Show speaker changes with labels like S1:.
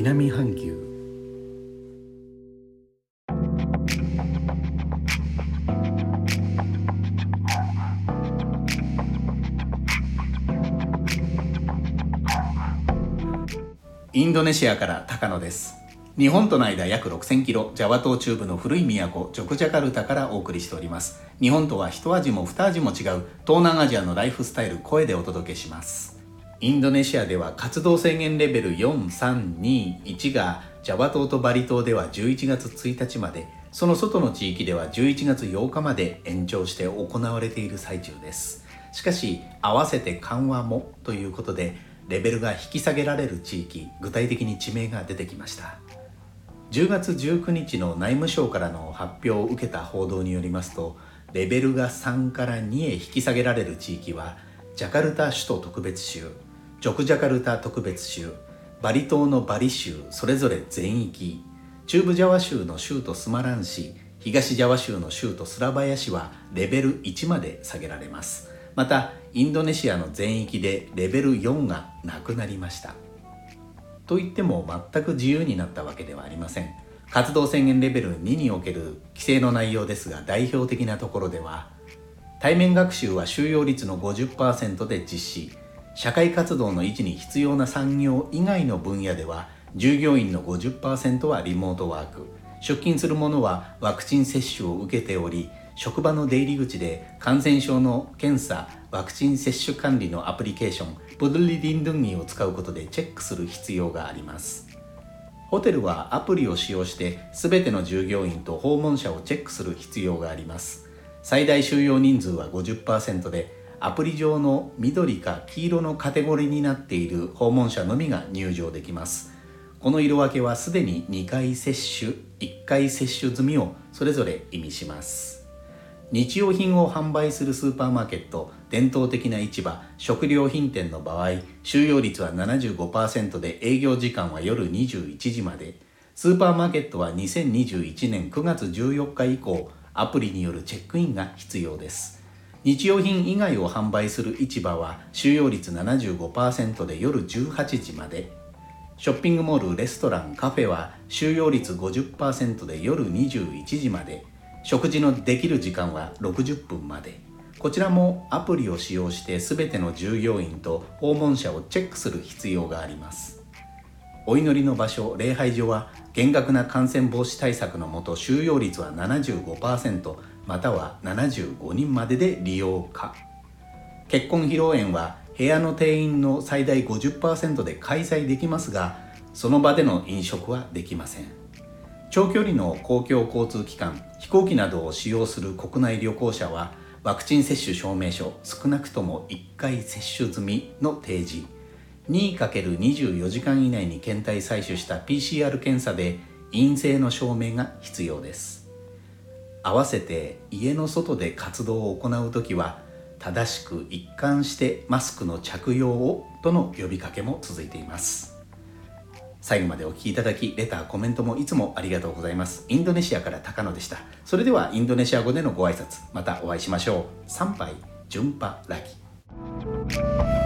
S1: 南半球インドネシアから高野です日本との間約6000キロ、ジャワ島中部の古い都、ジョクジャカルタからお送りしております。日本とは一味も二味も違う東南アジアのライフスタイル声でお届けします。インドネシアでは活動制限レベル4321がジャワ島とバリ島では11月1日まで、その外の地域では11月8日まで延長して行われている最中です。しかし、合わせて緩和もということで、レベルが引き下げられる地域、具体的に地名が出てきました。10月19日の内務省からの発表を受けた報道によりますとレベルが3から2へ引き下げられる地域はジャカルタ首都特別州ジョクジャカルタ特別州バリ島のバリ州それぞれ全域中部ジャワ州の州都スマラン市東ジャワ州の州都スラバヤ市はレベル1まで下げられます。またインドネシアの全域でレベル4がなくなりました。といっても全く自由になったわけではありません。活動宣言レベル2における規制の内容ですが代表的なところでは対面学習は収容率の50%で実施。社会活動の維持に必要な産業以外の分野では従業員の50%はリモートワーク。出勤する者はワクチン接種を受けており職場の出入り口で感染症の検査ワクチン接種管理のアプリケーションブドリリンドゥンギを使うことでチェックする必要があります。ホテルはアプリを使用して全ての従業員と訪問者をチェックする必要があります。最大収容人数は50%でアプリ上の緑か黄色のカテゴリーになっている訪問者のみが入場できます。この色分けはすでに2回接種1回接種済みをそれぞれ意味します。日用品を販売するスーパーマーケット伝統的な市場食料品店の場合収容率は75%で営業時間は夜21時まで。スーパーマーケットは2021年9月14日以降アプリによるチェックインが必要です。日用品以外を販売する市場は収容率75%で夜18時まで。ショッピングモールレストランカフェは収容率50%で夜21時まで。食事のできる時間は60分まで。こちらもアプリを使用して全ての従業員と訪問者をチェックする必要があります。お祈りの場所礼拝所は厳格な感染防止対策のもと収容率は75%または75人までで利用可。結婚披露宴は部屋の定員の最大50%で開催できますがその場での飲食はできません。長距離の公共交通機関飛行機などを使用する国内旅行者はワクチン接種証明書少なくとも1回接種済みの提示。2×24 時間以内に検体採取した PCR 検査で陰性の証明が必要です。合わせて家の外で活動を行う時は正しく一貫してマスクの着用をとの呼びかけも続いています最後までお聴きいただき、レター、コメントもいつもありがとうございます。インドネシアから高野でした。それではインドネシア語でのご挨拶、またお会いしましょう。参拝、順波、ラキ。